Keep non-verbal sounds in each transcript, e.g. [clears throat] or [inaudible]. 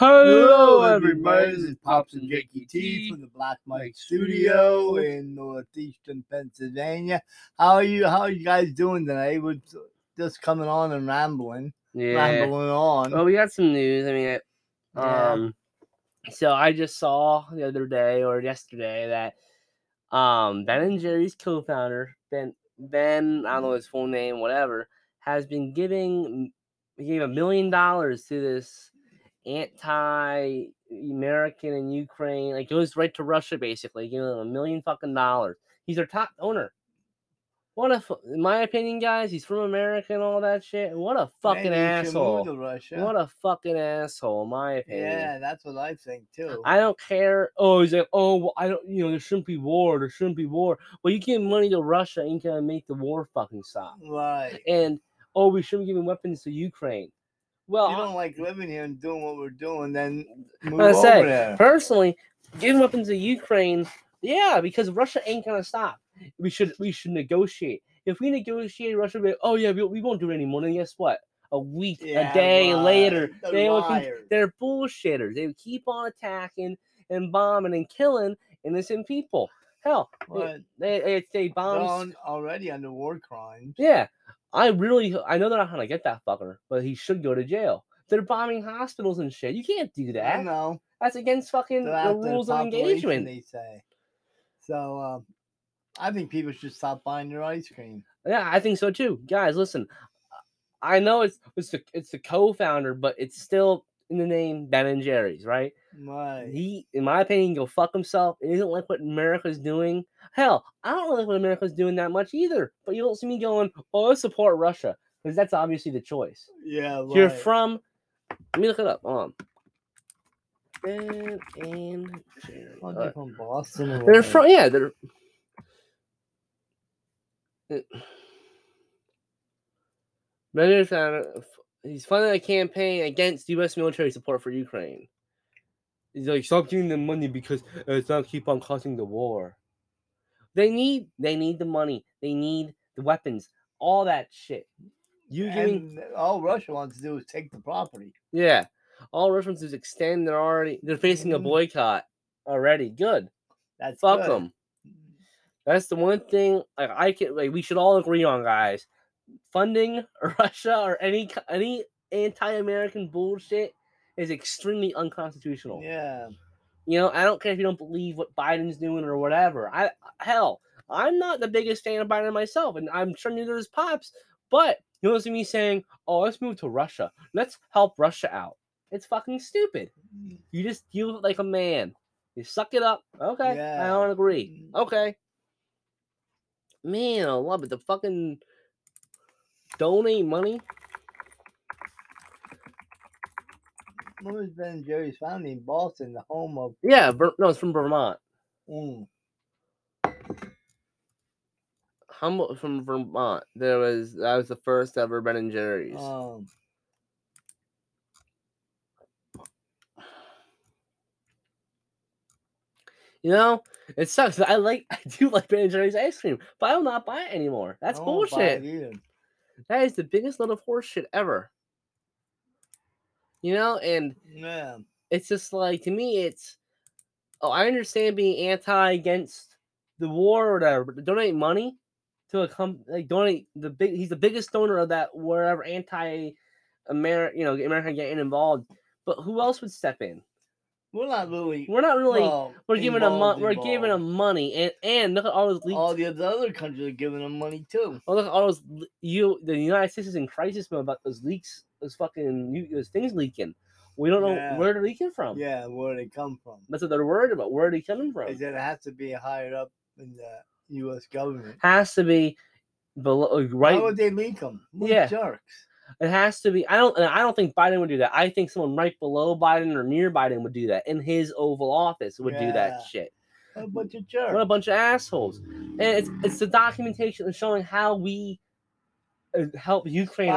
Hello, everybody. This is Pops and Jakey Jakey T from the Black Mike Mike Studio Studio. in northeastern Pennsylvania. How are you? How are you guys doing today? We're just coming on and rambling, Yeah. rambling on. Well, we got some news. I mean, it- Yeah. um, so I just saw the other day or yesterday that um Ben and Jerry's co-founder Ben Ben I don't know his full name whatever has been giving he gave a million dollars to this anti-American in Ukraine like goes right to Russia basically giving them a million fucking dollars. He's their top owner. What a, in my opinion, guys, he's from America and all that shit. What a fucking Maybe you should move asshole. to Russia. What a fucking asshole, in my opinion. yeah, that's what I think too. I don't care. Oh, he's like, oh, well, I don't, you know, there shouldn't be war. There shouldn't be war. Well, you give money to Russia ain't gonna make the war fucking stop. right. And oh, we shouldn't be giving weapons to Ukraine. Well, you don't like living here and doing what we're doing, then move over say, there. personally, giving weapons to Ukraine, yeah, because Russia ain't gonna stop. We should we should negotiate. If we negotiate, Russia will be, like, oh yeah, we, we won't do it anymore. And guess what? A week, Yeah, a day later, They're they liars. they're bullshitters. They keep on attacking and bombing and killing innocent people. Hell, they- they they, on, already under war crimes. Yeah, I really I know they're not gonna get that fucker, but he should go to jail. They're bombing hospitals and shit. You can't do I that. know. That's against fucking They're the after the rules of engagement. They say. So um, I think people should stop buying their ice cream. Yeah, I think so too. Guys, listen. I know it's it's the it's the co-founder, but it's still in the name Ben and Jerry's, right? Right. He, in my opinion, go fuck himself. It isn't like what America's doing. Hell, I don't like what America's doing that much either. But you don't see me going, "Oh, I support Russia," because that's obviously the choice. yeah. You're from. Let me look it up. On. Ben and Jerry. From Boston? or they're from yeah. They're. He's funding a campaign against U.S. military support for Ukraine. He's like, stop giving them money because uh, it's not keep on causing the war. They need they need the money. They need the weapons. All that shit. You giving And all Russia wants to do is take the property. yeah. All references extend. They're already they're facing a Mhm. boycott already. Good. That's Fuck good. them. That's the one thing like I can like we should all agree on, guys. Funding [laughs] Russia or any any anti-American bullshit is extremely unconstitutional. Yeah. You know, I don't care if you don't believe what Biden's doing or whatever. I hell, I'm not the biggest fan of Biden myself, and I'm sure neither is Pops. But you don't see me saying, "Oh, let's move to Russia. Let's help Russia out." It's fucking stupid. You just deal with it like a man. You suck it up. Okay, I don't agree. Mm. Okay. Man, I love it. The fucking donate money. When was Ben and Jerry's founded in Boston, the home of. Yeah, Ver- no, it's from Vermont. Mm, Humboldt from Vermont. There was that was the first ever Ben and Jerry's. um, You know, it sucks. I like, [laughs] I do like Ben and Jerry's ice cream, but I will not buy it anymore. That's I won't buy it bullshit. That is the biggest load of horseshit ever. You know, and Yeah. it's just like to me, it's oh, I understand being anti against the war or whatever, but donate money to a company, like donate the big. He's the biggest donor of that wherever anti America, you know, America getting involved. But who else would step in? We're not really. We're not really. well, we're giving them involved, we're giving them money, and and look at all those leaks. All the other countries are giving them money too. Oh, look at all those le- you the United States is in crisis mode about those leaks, those fucking new- those things leaking. We don't know Yeah. where they're leaking from. Yeah, where they come from. That's what they're worried about. Where are they coming from? Is said it has to be higher up in the U.S. government. Has to be below, Why right? would they leak them? Yeah. jerks. It has to be. I don't. and I don't think Biden would do that. I think someone right below Biden or near Biden would do that in his Oval Office would do that Yeah. shit. A bunch of jerks. What a bunch of assholes! And it's it's the documentation showing how we uh, help Ukraine.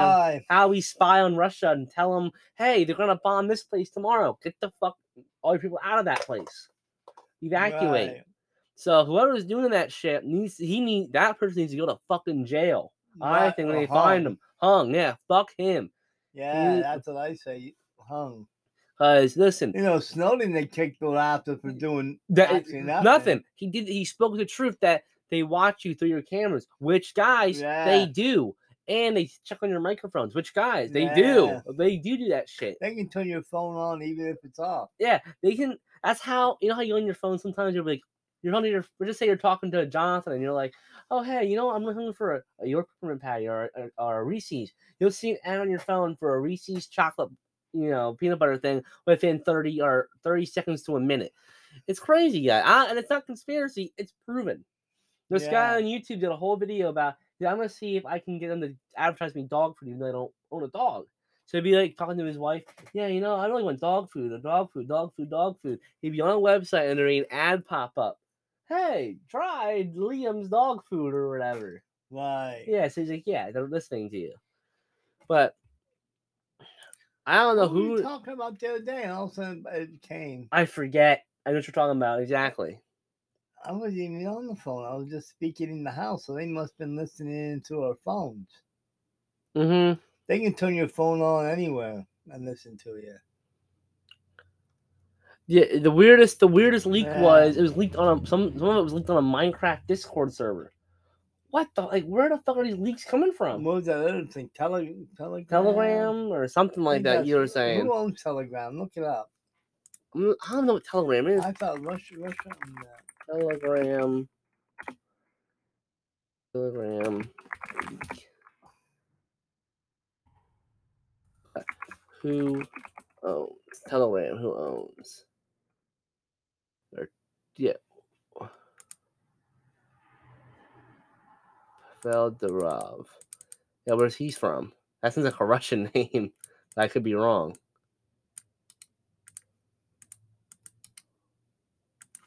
how we spy on Russia and tell them, hey, they're gonna bomb this place tomorrow. Get the fuck all your people out of that place. Evacuate. Right. So whoever's doing that shit needs he need that person needs to go to fucking jail. I think they find him, hung, yeah, fuck him. Yeah, He- that's what I say. Hung. Because listen, You know, Snowden they kicked the after for doing that, nothing. nothing. He did. He spoke the truth that they watch you through your cameras. Which guys Yeah. they do, and they check on your microphones. Which guys they do. They do do that shit. They can turn your phone on even if it's off. Yeah, they can. That's how you know how you on your phone. Sometimes you're like, you're on your. Or just say you're talking to Jonathan, and you're like, oh hey, you know I'm looking for a, a York peppermint patty or a, or a Reese's. You'll see an ad on your phone for a Reese's chocolate, you know, peanut butter thing within 30 or 30 seconds to a minute. It's crazy, guy. I, and it's not conspiracy. It's proven. This guy on YouTube did a whole video about. Yeah, I'm gonna see if I can get them to advertise me dog food, even though I don't own a dog. So he'd be like talking to his wife. Yeah, you know, I really want dog food, or dog food, dog food, dog food. He'd be on a website and there'd be an ad pop up. Hey, try Liam's dog food or whatever. Right. Yeah, so he's like, yeah, they're listening to you. But I don't know were we who. talking about the other day? And all of a sudden it came. I forget. I know what you're talking about exactly. I wasn't even on the phone. I was just speaking in the house, so they must have been listening into our phones. Mm-hmm. They can turn your phone on anywhere and listen to you. Yeah, the weirdest, the weirdest leak Yeah. was it was leaked on a some some of it was leaked on a Minecraft Discord server. What the like? Where the fuck are these leaks coming from? What was that other thing? Tele- Telegram? Telegram or something like that? You were saying. Who owns Telegram? Look it up. I'm- don't know what Telegram is. I thought Russia, Russia. Telegram. Telegram. Who owns Telegram? Who owns? Yeah. Pavel Durov. Yeah, where's he's from? That sounds like a [laughs] Russian name. I could be wrong.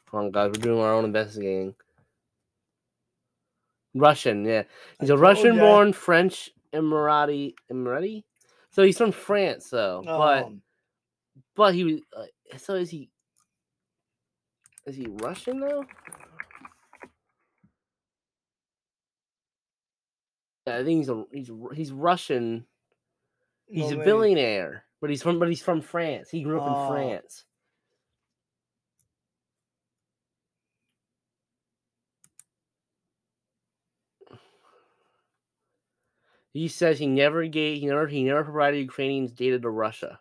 Come on, guys, we're doing our own investigating. Russian, yeah. He's a told Russian-born French Emirati. Emirati? So he's from France, though. But Um, but he was. Uh, so is he? Is he Russian though? Yeah, I think he's a he's he's Russian. He's no a billionaire, but he's from but he's from France. He grew up Oh. in France. He says he never gave he never he never provided Ukrainians data to Russia,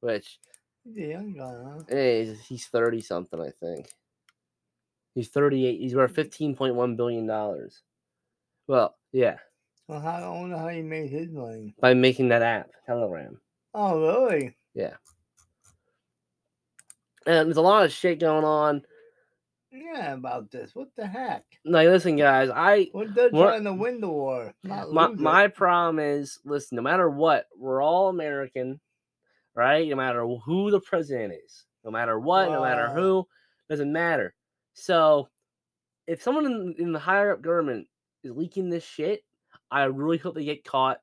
which He's a young guy, huh? eh, he's, he's thirty something I think. He's thirty eight. He's worth fifteen point one billion dollars. Well, yeah, Well, how, I wonder how he made his money. by making that app Telegram. Oh, really? Yeah. And there's a lot of shit going on. Yeah, about this. What the heck? Like, listen, guys, I What they're trying to win the war. My my problem is listen no matter what we're all american right no matter who the president is no matter what no matter who doesn't matter so if someone in, in the higher up government is leaking this shit i really hope they get caught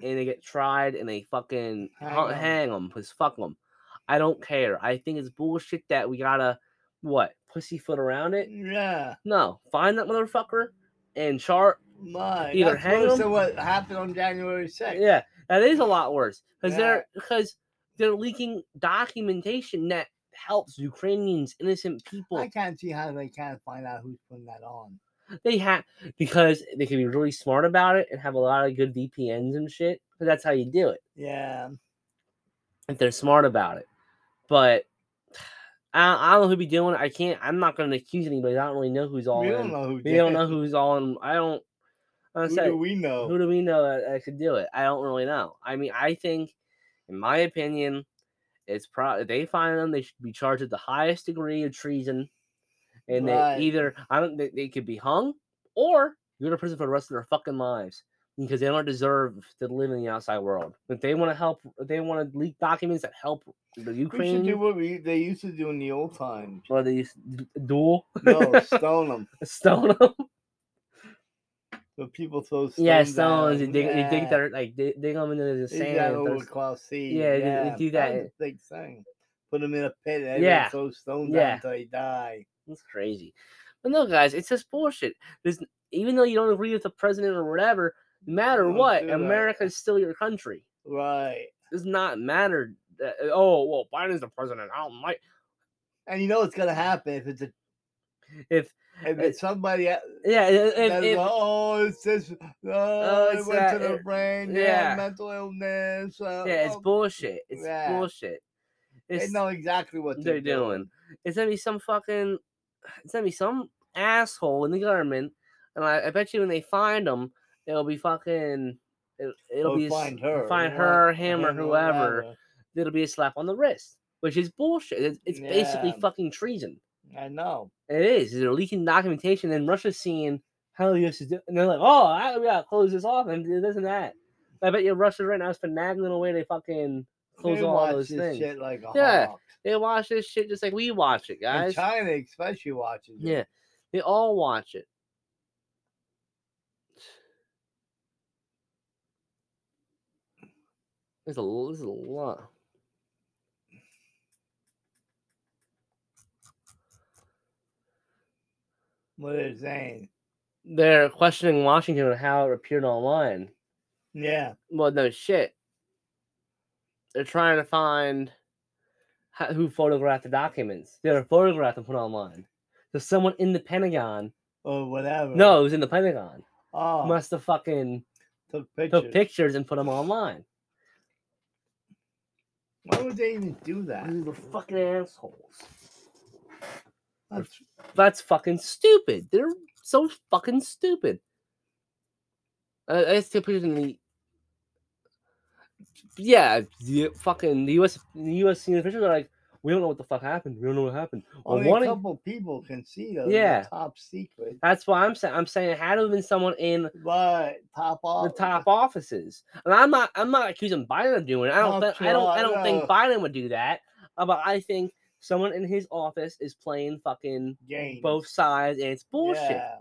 and they get tried and they fucking Hang hang, 'em. hang them because fuck them i don't care i think it's bullshit that we gotta what pussyfoot around it Yeah, no find that motherfucker and chart my. Either That's hang than what happened on January 6th. Yeah, that is a lot worse because Yeah. they're because they're leaking documentation that helps Ukrainians, innocent people. I can't see how they can't find out who's putting that on. They have because they can be really smart about it and have a lot of good VPNs and shit. Because that's how you do it Yeah. if they're smart about it. But I, I don't know who be doing it. I can't. I'm not going to accuse anybody. I don't really know who's all we in. don't know who we did don't know who's all in. I don't. I Who do we know? Who do we know that, that could do it? I don't really know. I mean, I think, in my opinion, it's pro. If they find them, they should be charged with the highest degree of treason, and Right. they either I don't. They, they could be hung or you go to prison for the rest of their fucking lives because they don't deserve to live in the outside world. If they want to help, they want to leak documents that help the we should Ukraine, do what we, they used to do in the old times. or they used d- duel, No, stone [laughs] them. stone them. But people throw stones. Yeah, stones. They dig, they dig Yeah. their like dig, dig them into the They sand. that throw- Klaus C. Yeah, they- they do that. big thing. Put them in a pit and Yeah. yeah. throw stones Yeah. until they die. That's crazy. But no, guys, it's just bullshit. There's even though you don't agree with the president or whatever, no matter Don't what. America is still your country. Right. It does not matter uh, oh well, Biden's the president. I don't like And you know what's gonna happen if it's a if if Uh, it's somebody yeah if, if, oh it's this oh, it went to the brain yeah, yeah. mental illness uh, yeah, it's oh, bullshit. It's yeah. bullshit. they It's, know exactly what they're they're, doing. It's gonna be some fucking. It's gonna be some asshole in the government, and I, I bet you when they find them, it'll be fucking. It, it'll Or be a find her find her, [laughs] him, or whoever. It'll be a slap on the wrist, which is bullshit. It's, it's basically fucking treason. I know. It is. They're leaking documentation, and Russia's seeing how the US is doing, and they're like, "Oh, I, we gotta close this off and this and that." I bet you Russia right now is finagling away they fucking close they all those things. shit like a Yeah, hawk. They watch this shit just like we watch it, And guys. China especially watches it. Yeah, they all watch it. There's a there's a lot. What are they're saying. They're questioning Washington on how it appeared online. Yeah. Well, no shit. They're trying to find ho- who photographed the documents. They were photographed and put online. So someone in the Pentagon. Or whatever. No, it was in the Pentagon. Oh, Must have fucking took pictures. took pictures and put them online. Why would they even do that? These are fucking assholes. That's, That's fucking stupid. They're so fucking stupid. Uh, I still pictures in the. Yeah, the fucking the U.S. The U.S. senior officials are like, we don't know what the fuck happened. We don't know what happened. Only one a couple people can see those. Yeah. Top secret. That's why I'm saying. I'm saying it had to have been someone in But top off. the top offices. And I'm not. I'm not accusing Biden of doing it. I don't. Think, I don't. I don't think. Biden would do that. Uh, but I think someone in his office is playing fucking Games. both sides, and it's bullshit. Yeah.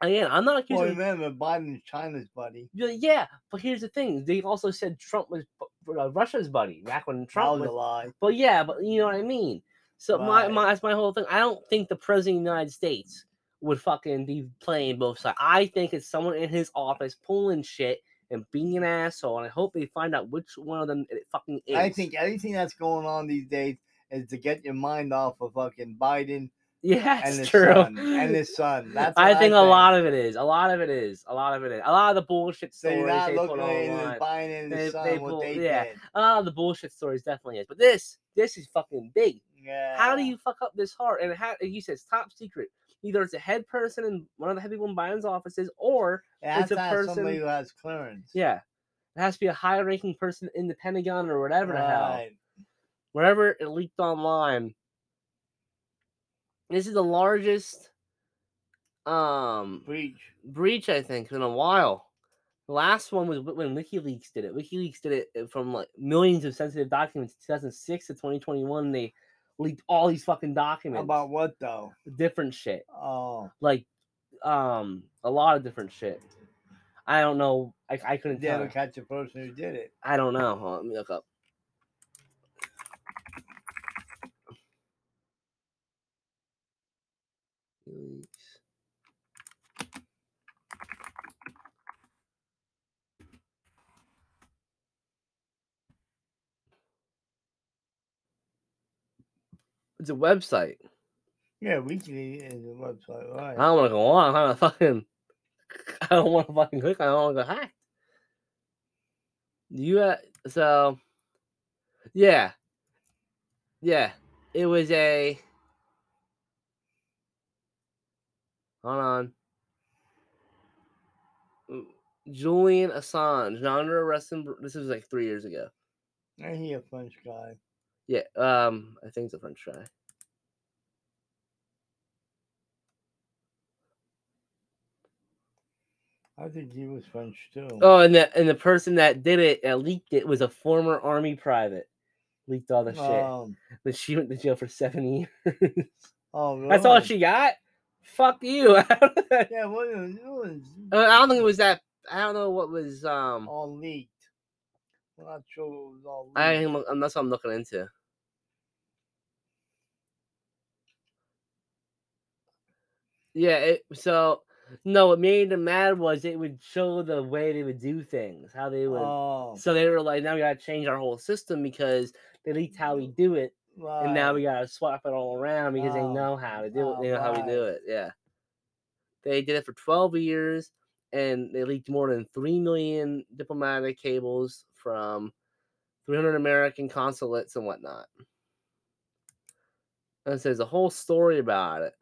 Again, I'm not accusing. Well, remember, Biden's China's buddy. Yeah, but here's the thing. They also said Trump was uh, Russia's buddy back when That Trump was was. lie. But yeah, but you know what I mean. So my, my that's my whole thing. I don't think the president of the United States would fucking be playing both sides. I think it's someone in his office pulling shit and being an asshole. And I hope they find out which one of them it fucking is. I think anything that's going on these days is to get your mind off of fucking Biden yeah, [laughs] and his true. son. And his [laughs] son. That's I what think a lot of it is. A lot of it is. A lot of it is. A lot of the bullshit So you're not they looking at online. Biden and his They- son, they what they yeah. did. Ah, the bullshit stories definitely is. But this, this is fucking big. Yeah. How do you fuck up this hard? And how he says top secret. Either it's a head person in one of the heavy people in Biden's offices, or It it's a have somebody person- who has clearance. yeah, it has to be a high ranking person in the Pentagon or whatever the hell. Wherever it leaked online. This is the largest um Breach. breach I think in a while. The last one was when WikiLeaks did it. WikiLeaks did it uh, from like millions of sensitive documents, 2006 to 2021. They leaked all these fucking documents, About what though? different shit, Oh, like um a lot of different shit. I don't know. I, I couldn't did ever catch the person who did it? I don't know. Hold on, let me look up. It's a website. Yeah, WikiLeaks is a website, right? I don't want to go on. I'm fucking. [laughs] I don't want to fucking click. I don't want to go hacked. You uh, so. Yeah. Yeah. It was a. Hold on. Mm, Julian Assange, not under arrest. in This was like three years ago. Ain't he a French guy? Yeah. Um. I think it's a French guy. I think he was French too. Oh, and the and the person that did it, uh, leaked it, was a former army private. Leaked all the shit. Um, But she went to jail for seven [laughs] years. oh, really? That's all she got. Fuck you. [laughs] I Yeah, what it was, it was don't think it was that. I don't know what was. Um, all leaked. I'm not sure it was all. I am. I'm- That's what I'm looking into. Yeah. It, so No, what made them mad was it would show the way they would do things, how they would. Oh, So they were like, now we gotta change our whole system because they leaked how we mm, do it, right. and now we gotta swap it all around because they Oh, know how to do it. oh, They know how we do it. Yeah. They did it for 12 years, and they leaked more than three million diplomatic cables from 300 American consulates and whatnot. And says a whole story about it.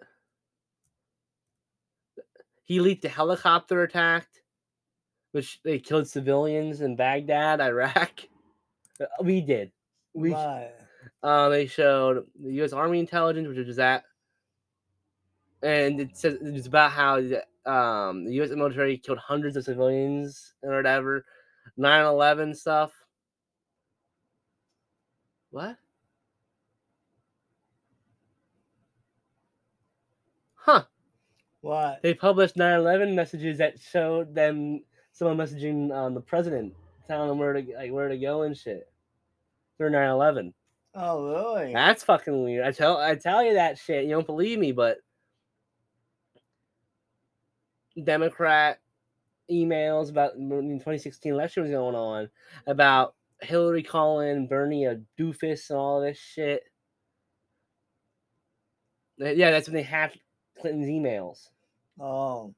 He leaked a helicopter attack, which they killed civilians in Baghdad, [laughs] Iraq. Uh, We did. We uh, they showed the U.S. Army intelligence, which is that, and it says it's about how the, um, the U.S. military killed hundreds of civilians or whatever. 9/11 stuff. What? Huh? What? They published 9/11 messages that showed them someone messaging um, the president, telling him where to like where to go and shit. For 9/11. Oh, really? That's fucking weird. I tell I tell you that shit. You don't believe me, but Democrat emails about the 2016 election was going on about Hillary calling Bernie a doofus and all this shit. Yeah, that's when they hacked Clinton's emails. Oh,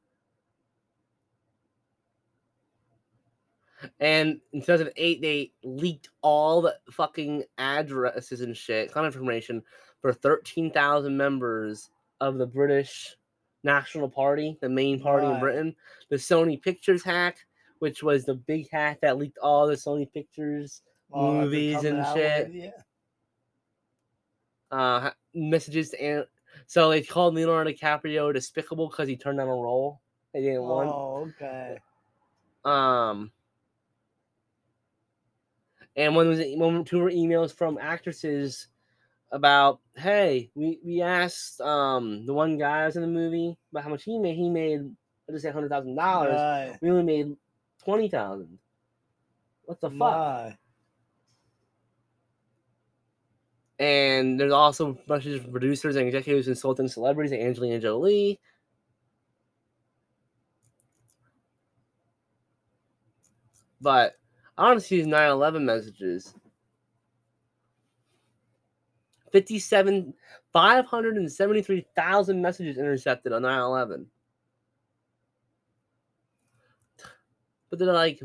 And in 2008, they leaked all the fucking addresses and shit, contact information for 13,000 members of the British National Party, the main party in Britain. The Sony Pictures hack, which was the big hack that leaked all the Sony Pictures oh, Movies and shit. with- Yeah. uh, messages to. An- so they called Leonardo DiCaprio despicable because he turned down a role they didn't want. Oh, okay. Um, and one was one two were emails from actresses about, hey, we we asked um the one guy who was in the movie about how much he made. He made let's say hundred thousand dollars. We only made twenty thousand. What the fuck? My. And there's also bunches of producers and executives insulting celebrities like Angelina Jolie. But I want to see these 9 11 messages. 57, 573,000 messages intercepted on 9 11. But they're like,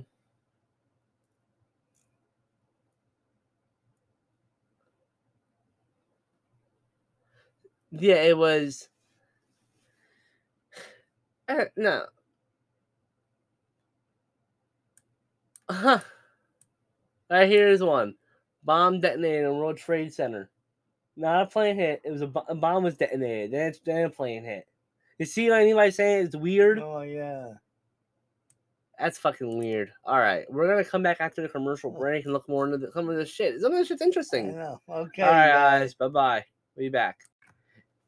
yeah, it was. Uh, no. Huh. Right here's one. Bomb detonated in World Trade Center. Not a plane hit. It was a, a bomb was detonated. Then it's then a plane hit. You see what anybody saying it's weird? Oh, yeah. That's fucking weird. All right, we're gonna come back after the commercial Oh. break and look more into the, some of this shit. Some of this shit's I interesting. Okay. All right, guys. Bye bye. We'll be back.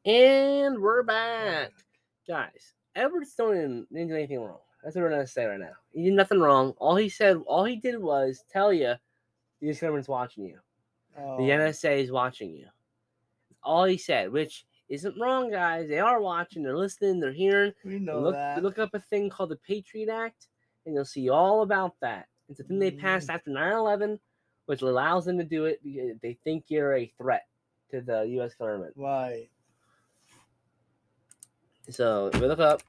And we're back. Guys, Edward Snowden didn't do anything wrong. That's what we're gonna say right now. He did nothing wrong. All he said, all he did was tell you the government's watching you. Oh, The NSA is watching you. All he said, which isn't wrong, guys. They are watching, they're listening, they're hearing. we know look, that. look up a thing called the Patriot Act, and you'll see all about that. It's a thing they passed Mhm. after 9 11, which allows them to do it because they think you're a threat to the US government. Right. So if we look up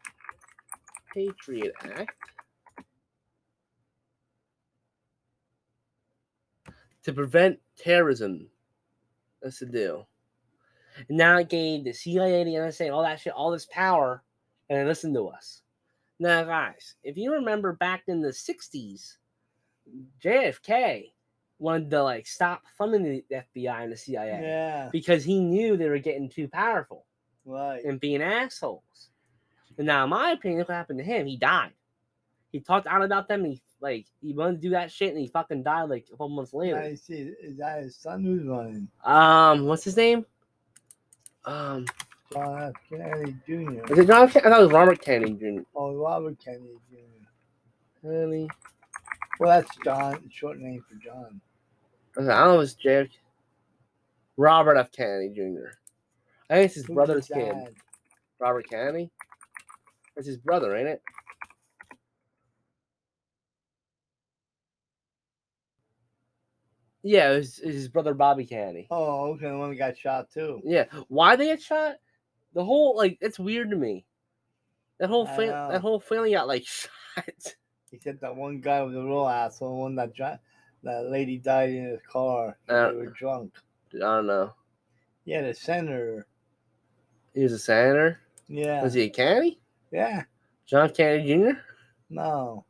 Patriot Act to prevent terrorism. That's the deal. And now it gave the CIA, the NSA, all that shit, all this power, and they listen to us. Now, guys, if you remember back in the 60s, JFK wanted to like stop funding the FBI and the CIA Yeah. because he knew they were getting too powerful Right. and being assholes. And now, in my opinion, look what happened to him. He died. He talked out about them. And he like he wanted to do that shit, and he fucking died like a couple months later. I see. Is that his son who's running? Um, what's his name? Um, John F. Kennedy Jr. is it John? Ken- I thought it was Robert Kennedy Jr. Oh, Robert Kennedy Jr. Kennedy. Well, that's John. Short name for John. I don't know. It was J. Robert F. Kennedy Jr. I think it's his Who's brother's kid. Robert Kennedy. That's his brother, ain't it? Yeah, it was, it was his brother Bobby Kennedy. Oh, okay. The one that got shot too. Yeah, why they get shot? The whole like it's weird to me. That whole fam- know. that whole family got like [laughs] shot. Except that one guy was a real asshole. One that dri- that lady died in his car. Uh, they were drunk. I don't know. Yeah, the senator. He was a senator. Yeah. Was he a Kennedy? Yeah. John Kennedy Jr. No.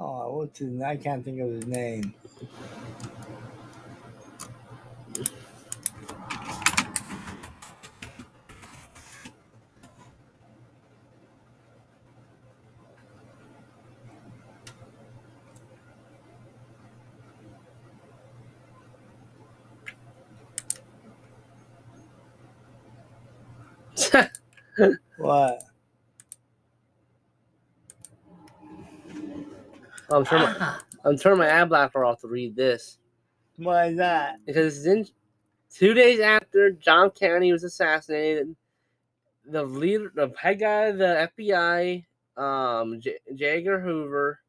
Oh, what's his? I can't think of his name. [laughs] What? I'm turning my, [laughs] I'm turning my ad blocker off to read this Why is that? because it's in two days after John Kennedy was assassinated. The leader, the head guy of the FBI, um, J- J. Edgar Hoover,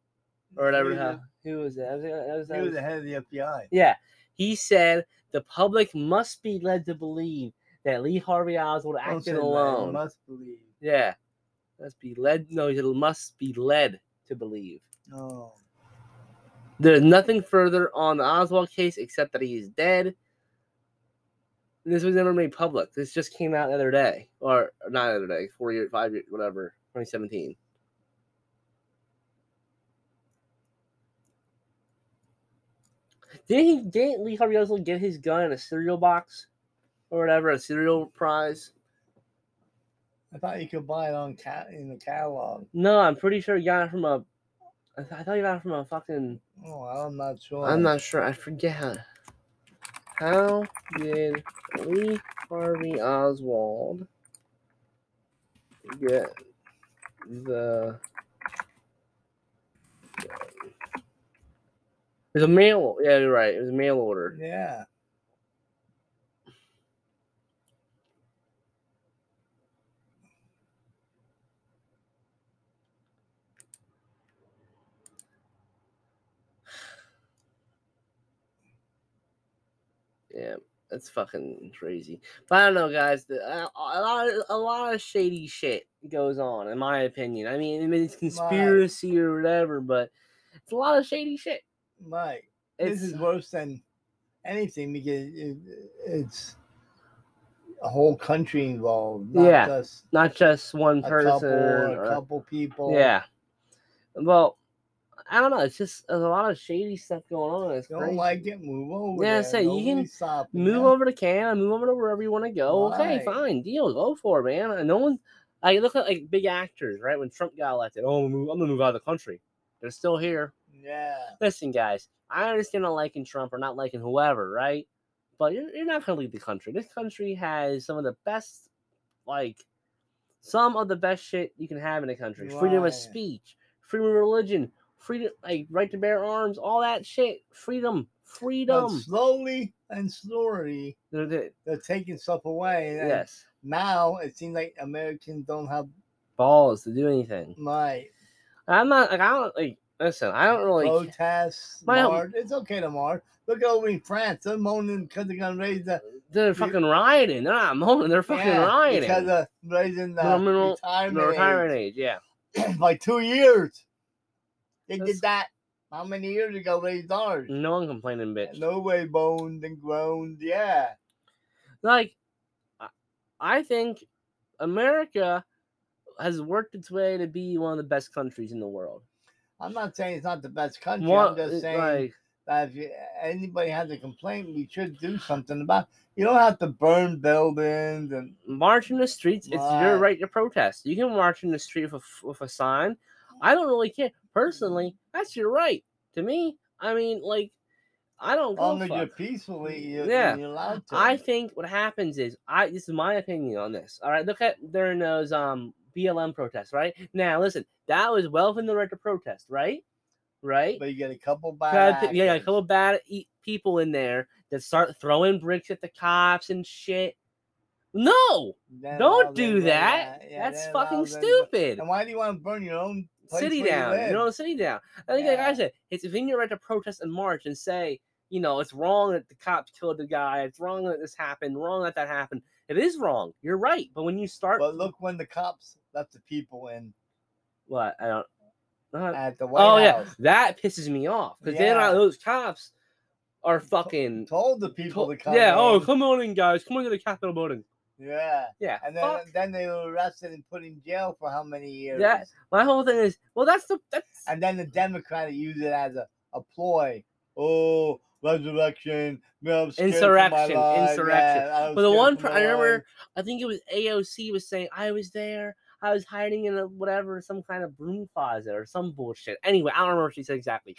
or whatever. He the was, hell- Who was that? Was it- that was- he was was- the head of the FBI. Yeah, he said the public must be led to believe that Lee Harvey Oswald acted say that, you alone. Must believe. Yeah, must be led. No, it must be led to believe. No. There's nothing further on the Oswald case except that he is dead. This was never made public. This just came out the other day, or not the other day, four years, five years, whatever, 2017. Didn't he? Didn't Lee Harvey Oswald get his gun in a cereal box, or whatever, a cereal prize? I thought you could buy it on cat in the catalog. No, I'm pretty sure you got it from a. I, th- I thought you got it from a fucking. Oh, I'm not sure. I'm not sure. I forget how. How did Lee Harvey Oswald get the? It was a mail. Yeah, you're right. It was a mail order. Yeah. Yeah, that's fucking crazy. But I don't know, guys. The, a, a lot, of, a lot of shady shit goes on, in my opinion. I mean, I mean, it's conspiracy or whatever, but it's a lot of shady shit. Right. It's this is worse than anything because it, it's a whole country involved. Not Yeah, Just not just one person. couple or or- a couple people. yeah. Well, I don't know. It's just there's a lot of shady stuff going on. It's don't crazy. like it? Move over. Yeah, say, you can move over to Canada, move over to wherever you want to go. Okay, fine, deal, go for it, man. And no one, I look at like big actors, right? When Trump got elected, oh, I'm gonna move, I'm gonna move out of the country. They're still here. Yeah. Listen, guys, I understand not liking Trump or not liking whoever, right? But you're, you're not gonna leave the country. This country has some of the best, like, some of the best shit you can have in a country. Freedom of speech, freedom of religion, freedom, like right to bear arms, all that shit. Freedom, But freedom. slowly and slowly, They're the- they're taking stuff away. And yes, Now it seems like Americans don't have balls to do anything. my I'm not like I don't like. Listen, I don't really. protests. my march. It's okay to march. Look over in France. They're moaning because they're gonna raise the They're fucking rioting. They're not moaning. They're fucking yeah, rioting. because of raising the Nominal- retirement, the retirement age, yeah. age [clears throat] by two years. They That's- did that how many years ago? Raised ours. No one complaining, bitch. No way moaned and groaned. Yeah. Like, I- think America has worked its way to be one of the best countries in the world. I'm not saying it's not the best country. What- I'm just saying like, that if you, anybody has a complaint, we should do something about. You don't have to burn buildings and march in the streets. It's your Right. to protest. You can march in the street with a, with a sign. I don't really care. Personally, that's your right. To me, I mean, like, I don't as go long as you're peacefully, you're, Yeah. you're allowed to. I think what happens is I this is my opinion on this. All right, look at during those um BLM protests, right? Now listen, that was well within the right to protest, right? Right? but you get a couple Got bad. a yeah, a couple bad e- people in there that start throwing bricks at the cops and shit. No, don't do them- that. yeah, That's fucking stupid. And why do you want to burn your own City down. You, live? know, the city down. I think, like I said, it's within your right to protest and march and say, you know, it's wrong that the cops killed the guy. It's wrong that this happened. Wrong that that happened. It is wrong. You're right. But when you start, But look when the cops let the people in what I don't. uh, at the White oh yeah, that pisses me off because they're not those cops are fucking. Told the people to- to come yeah. Oh, come on in, guys. Come on to the Capitol building. Yeah. Yeah. And then, fuck. then they were arrested and put in jail for how many years? Yeah. My whole thing is, well, that's the that's And then the Democrats use it as a, a ploy. Oh, resurrection. no, I'm scared for my Insurrection, insurrection. Yeah, But the one I remember, life. I think it was AOC was saying I was there. I was hiding in a whatever, some kind of broom closet or some bullshit. Anyway, I don't remember what she said exactly.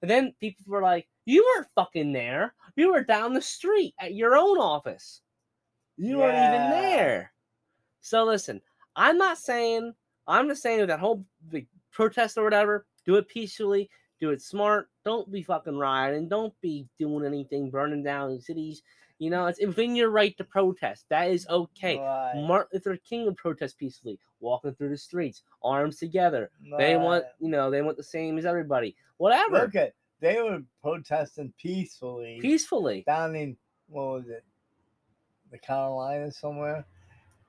But then people were like, "You weren't fucking there. You were down the street at your own office. You weren't even there." So listen, I'm not saying. I'm just saying that whole big protest or whatever. Do it peacefully. Do it smart. Don't be fucking rioting. Don't be doing anything, burning down cities. You know, it's within your right to protest. That is okay. Right, Martin Luther King would protest peacefully, walking through the streets, arms together. They want, you know, they want the same as everybody. Whatever, Look at they were protesting peacefully peacefully. down in what was it, the Carolinas somewhere,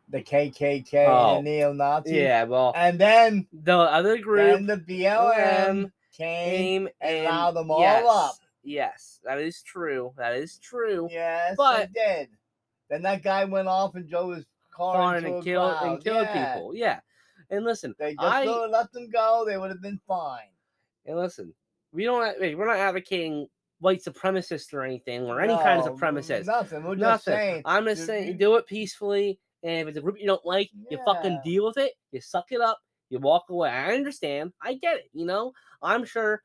the KKK Oh, and the neo Nazis. Yeah, well, And then the other group the BLM um, came. came and and riled them all yes, up. Yes, that is true. That is true. Yes, But- they did. Then that guy went off and drove his car into and killed crowd. and killed Yeah. people. Yeah, and listen, They just I- let them go. They would have been fine. and listen, we don't. We're not advocating white supremacists or anything or any kind of supremacist. Nothing. We're just Nothing. saying. I'm just saying, you- do it peacefully. And if it's a group you don't like, you fucking deal with it. You suck it up. You walk away. I understand. I get it. You know, I'm sure.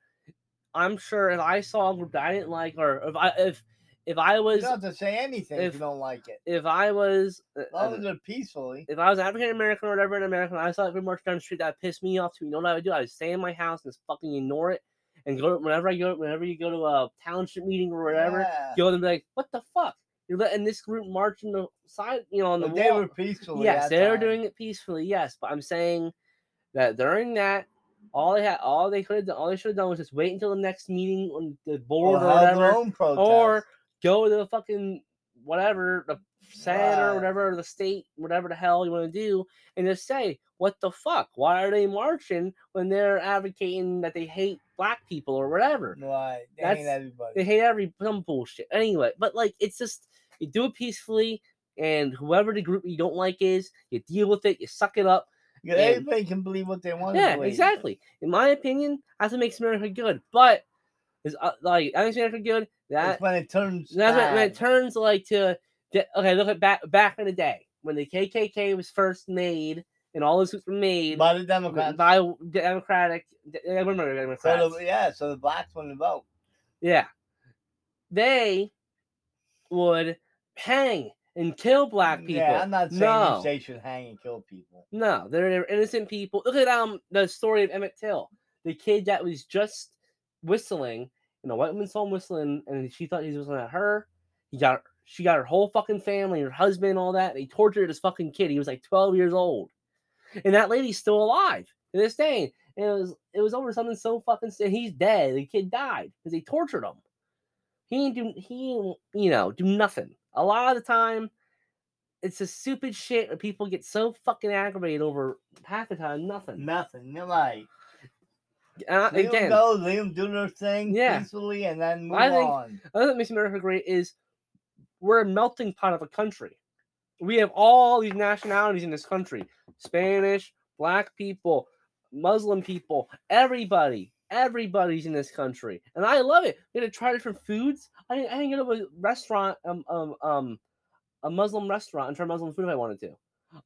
I'm sure if I saw a group that I didn't like, or if I if if I You was don't have to say anything if, if- you don't like it. if I was uh, long uh, they're peacefully. if I was African American or whatever in America, and I saw every march down the street that pissed me off too. You know what I would do? I would stay in my house and just fucking ignore it, and go whenever I go, whenever you go to a township meeting or whatever, Yeah. go and be like, "What the fuck? You're letting this group march in the side, you know, on the But they wall." were peacefully. yes, they were doing it peacefully. Yes, but I'm saying that during that, all they had, all they could have done, all they should have done was just wait until the next meeting on the board or, Or whatever, or go to the fucking whatever the senate or Right. whatever the state, whatever the hell you want to do, and just say, what the fuck? Why are they marching when they're advocating that they hate black people or whatever? right. They That's- ain't everybody. They hate every some bullshit. Anyway, but like it's just you do it peacefully, and whoever the group you don't like is, you deal with it, you suck it up. Yeah, everybody can believe what they want. Yeah, exactly. In my opinion, that's what makes America good. But is uh, like that makes America good. That That's when it turns. that's when, when it turns like to okay. Look at back back in the day when the KKK was first made and all those groups were made by the Democrats. by Democratic. Remember Democrats. So the, yeah, so the blacks wouldn't vote. Yeah. They would hang and kill black people. Yeah, I'm not saying no. say should hang and kill people. No, they're, they're innocent people. Look at um the story of Emmett Till, the kid that was just whistling, and a white woman saw him whistling, and she thought he was whistling at her. He got she got her whole fucking family, her husband, all that. They tortured this fucking kid. He was like 12 years old, and that lady's still alive to this day. And it was it was over something so fucking. And he's dead. The kid died because they tortured him. He didn't do he didn't, you know do nothing. A lot of the time, it's a stupid shit where people get so fucking aggravated over half the time nothing. Nothing. You're. And Leave them again, go. Leave them do their thing Yeah. peacefully, and then move I think- on. another thing that makes America great is we're a melting pot of a country. We have all these nationalities in this country: Spanish, Black people, Muslim people, everybody. Everybody's in this country, and I love it. We get to try different foods. I I didn't go to a restaurant, um, um, um, a Muslim restaurant and try Muslim food if I wanted to.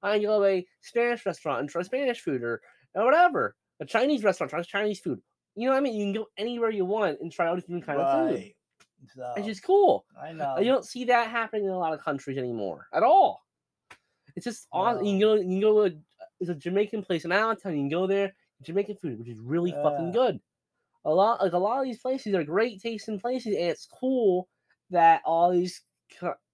I can go to a Spanish restaurant and try Spanish food or, or whatever. A Chinese restaurant, try Chinese food. You know what I mean? You can go anywhere you want and try all different kind of food. So, It's just cool. I know. You don't see that happening in a lot of countries anymore at all. It's just awesome. You can go, you can go to a, it's a Jamaican place in Allentown. You can go there, Jamaican food, which is really fucking good. A lot, like a lot of these places are great tasting places, and it's cool that all these,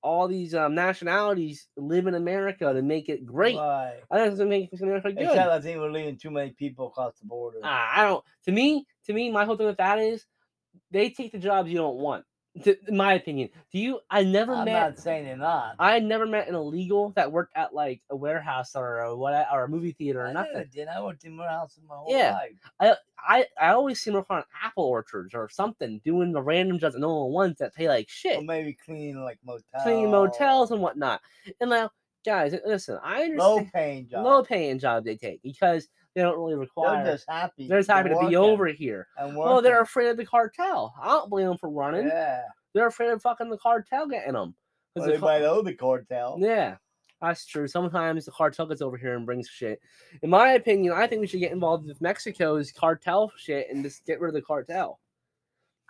all these um, nationalities live in America to make it great. Right. I think it's gonna make America good. Except I think we're leaving too many people across the border. Ah, I don't. To me, to me, my whole thing with that is they take the jobs you don't want. To, in my opinion, do you? I never met, I'm met. not saying they're not. I never met an illegal that worked at like a warehouse or a what or a movie theater or I nothing. never did. I worked in warehouses my whole Yeah. life. I I always see them working on apple orchards or something, doing the random jobs that no one wants that pay like shit, Or maybe cleaning like motels. cleaning motels and whatnot. And now, guys, listen, I understand low paying jobs. low paying jobs they take because they don't really require. They're just happy. they're just happy to be over here. And Well, they're afraid of the cartel. I don't blame them for running. Yeah. They're afraid of fucking the cartel getting them. Well, they might owe the cartel. Yeah, that's true. Sometimes the cartel gets over here and brings shit. In my opinion, I think we should get involved with Mexico's cartel shit and just get rid of the cartel.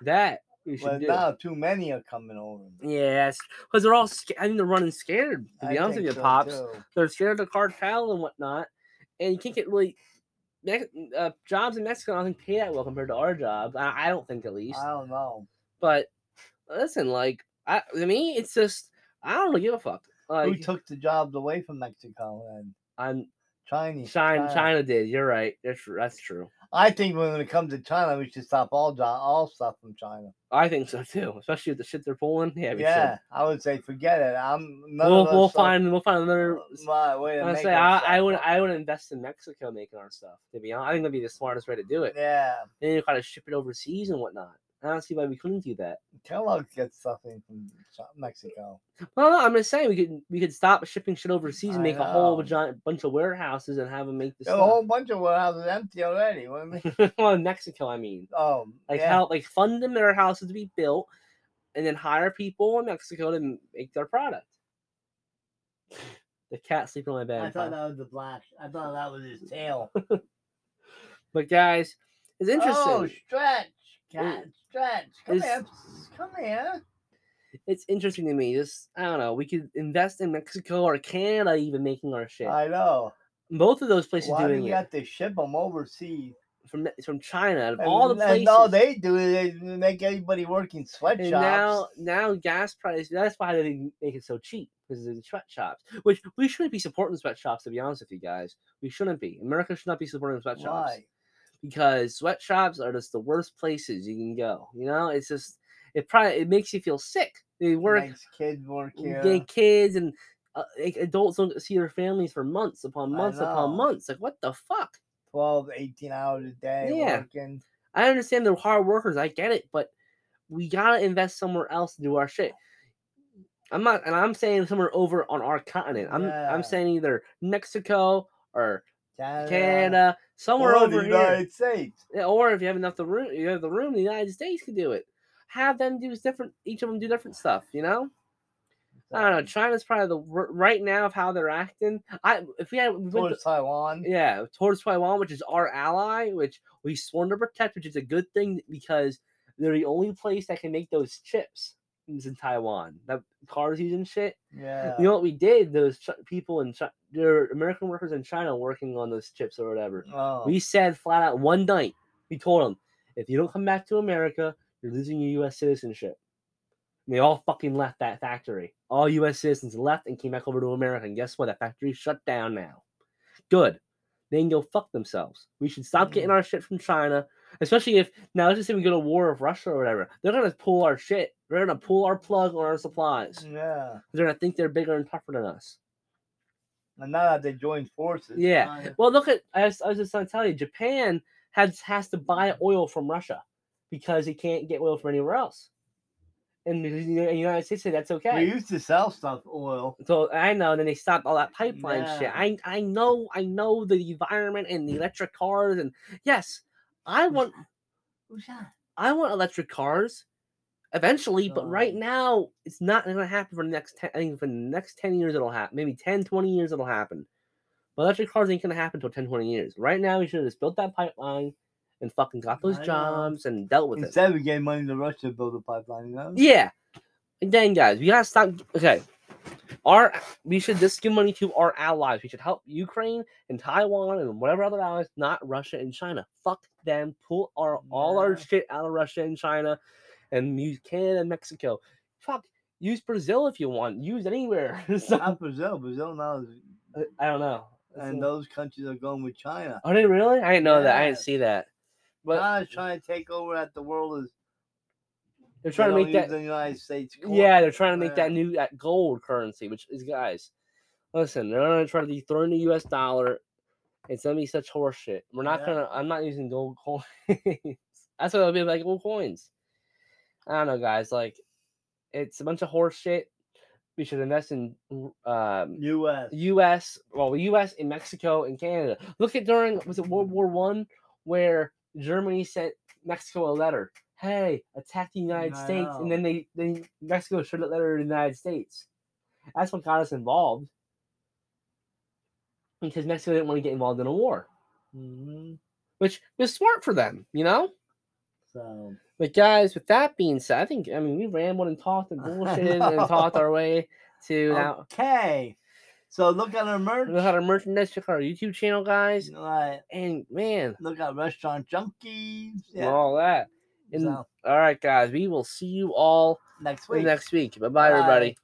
That we should But do. now too many are coming over. Yes, because they're all. Sca- I think they're running scared. To be I honest with you, so, pops, too. they're scared of the cartel and whatnot, and you can't get really. Uh, jobs in Mexico, I don't think pay that well compared to our jobs. I, I don't think at least. I don't know. But listen, like I, to me, it's just I don't really give a fuck. Who took the jobs away from Mexico and I'm Chinese? China, China. China did. You're right. That's that's true. I think when it comes to China, we should stop all all stuff from China. I think so too. Especially with the shit they're pulling. Yeah, we Yeah, I would say forget it. I'm We'll we'll stuff- find we'll find another. Oh, my way to say I, I would I would invest in Mexico making our stuff. To be honest, I think that'd be the smartest way to do it. Yeah, And you kind of ship it overseas and whatnot. I don't see why we couldn't do that. Kellogg gets stuff in from Mexico. Well, no, I'm just saying we could we could stop shipping shit overseas and I make a whole giant bunch of warehouses and have them make the There's a whole bunch of warehouses empty already. What do you mean? [laughs] well, in Mexico, I mean. Oh, like yeah. how like fund them their houses to be built and then hire people in mexico to make their product the cat sleeping on my bed I thought that was the black. I thought that was his tail. [laughs] but guys it's interesting Oh, stretch, stretch. Come here, come here. it's interesting to me this i don't know we could invest in mexico or canada even making our shit I know. both of those places Why do you it have to ship them overseas? from from china of And, all the places and all they do is they make everybody work in and sweatshops. now now gas price that's why they make it so cheap because it's the sweatshops which we shouldn't be supporting sweatshops to be honest with you guys we shouldn't be america should not be supporting sweatshops Why? Because sweatshops are just the worst places you can go. You know, it's just it probably it makes you feel sick. They work, Makes kids work here. they kids and uh, adults don't see their families for months upon months upon months. Like what the fuck? 12, 18 hours a day Yeah. working. I understand they're hard workers. I get it, but we gotta invest somewhere else to do our shit. I'm not, and I'm saying somewhere over on our continent. I'm Yeah. I'm saying either Mexico or Canada, Canada, somewhere or over the here. United States. Yeah, or if you have enough the room, you have the room. The United States can do it. Have them do different. Each of them do different stuff. You know. I don't know. China's probably the right now of how they're acting. I if we had we Towards Taiwan. yeah towards Taiwan, which is our ally, which we sworn to protect, which is a good thing because they're the only place that can make those chips. Is in Taiwan. That cars using shit. Yeah. You know what we did? Those Chi- people in China, there American workers in China working on those chips or whatever. oh. We said flat out one night, we told them, if you don't come back to America, you're losing your U.S. citizenship. And they all fucking left that factory. All U.S. citizens left and came back over to America. And guess what? That factory shut down now. Good. They can go fuck themselves. We should stop getting mm. our shit from China, especially if now let's just say we go to war with Russia or whatever. They're gonna pull our shit. They're gonna pull our plug on our supplies. yeah. They're gonna think they're bigger and tougher than us. And now that they joined forces. Yeah. Well, look at I was, I was just to tell you, Japan has has to buy oil from Russia because he can't get oil from anywhere else, and the Uni- United States said that's okay. We used to sell stuff oil. So I know, and then they stopped all that pipeline shit. I I know, I know the environment and the electric cars, and yes, I want Who's that? I want electric cars eventually, but right Oh. now it's not going to happen for the next 10, I think for the next 10 years it'll happen. Maybe 10, 20 years it'll happen. But electric cars ain't going to happen until 10, 20 years. Right now we should have just built that pipeline and fucking got those I know. jobs and dealt with it. Instead, we gave money to Russia to build a pipeline. You know? Yeah. And then guys, we got to stop okay. Our we should just give money to our allies. We should help Ukraine and Taiwan and whatever other allies, not Russia and China. Fuck them. Pull our all our shit out of Russia and China and use Canada and Mexico. Fuck. use Brazil if you want. Use anywhere. [laughs] So- Not Brazil. Brazil now, is, I don't know. and those countries are going with China. Are they really? I didn't know that. I didn't see that. But China's trying to take over at the world is they're trying to make that. the United States. coin. Yeah, they're trying to make that new that gold currency, which is guys. Listen, they're gonna try to dethrone the U.S. dollar. It's gonna be such horseshit. We're not Yeah. gonna. I'm not using gold [laughs] coins. That's what it'll be like gold coins. I don't know, guys. Like, it's a bunch of horse shit. We should invest in um, U.S. U.S. Well, U.S. and Mexico and Canada. Look at during was it World War One where Germany sent Mexico a letter. Hey, attack the United I States, know. and then they then Mexico showed that letter to the United States. That's what got us involved because Mexico didn't want to get involved in a war, hmm which was smart for them, you know. So But guys, with that being said, I think I mean we rambled and talked and I bullshitted and [laughs] talked our way to now. okay. So look at our merch. Look at our merchandise, check out our YouTube channel, guys. Right. And man, Look at restaurant junkies. and Yeah. all that. And So, all right, guys, we will see you all next week. next week. Bye bye, Bye. everybody.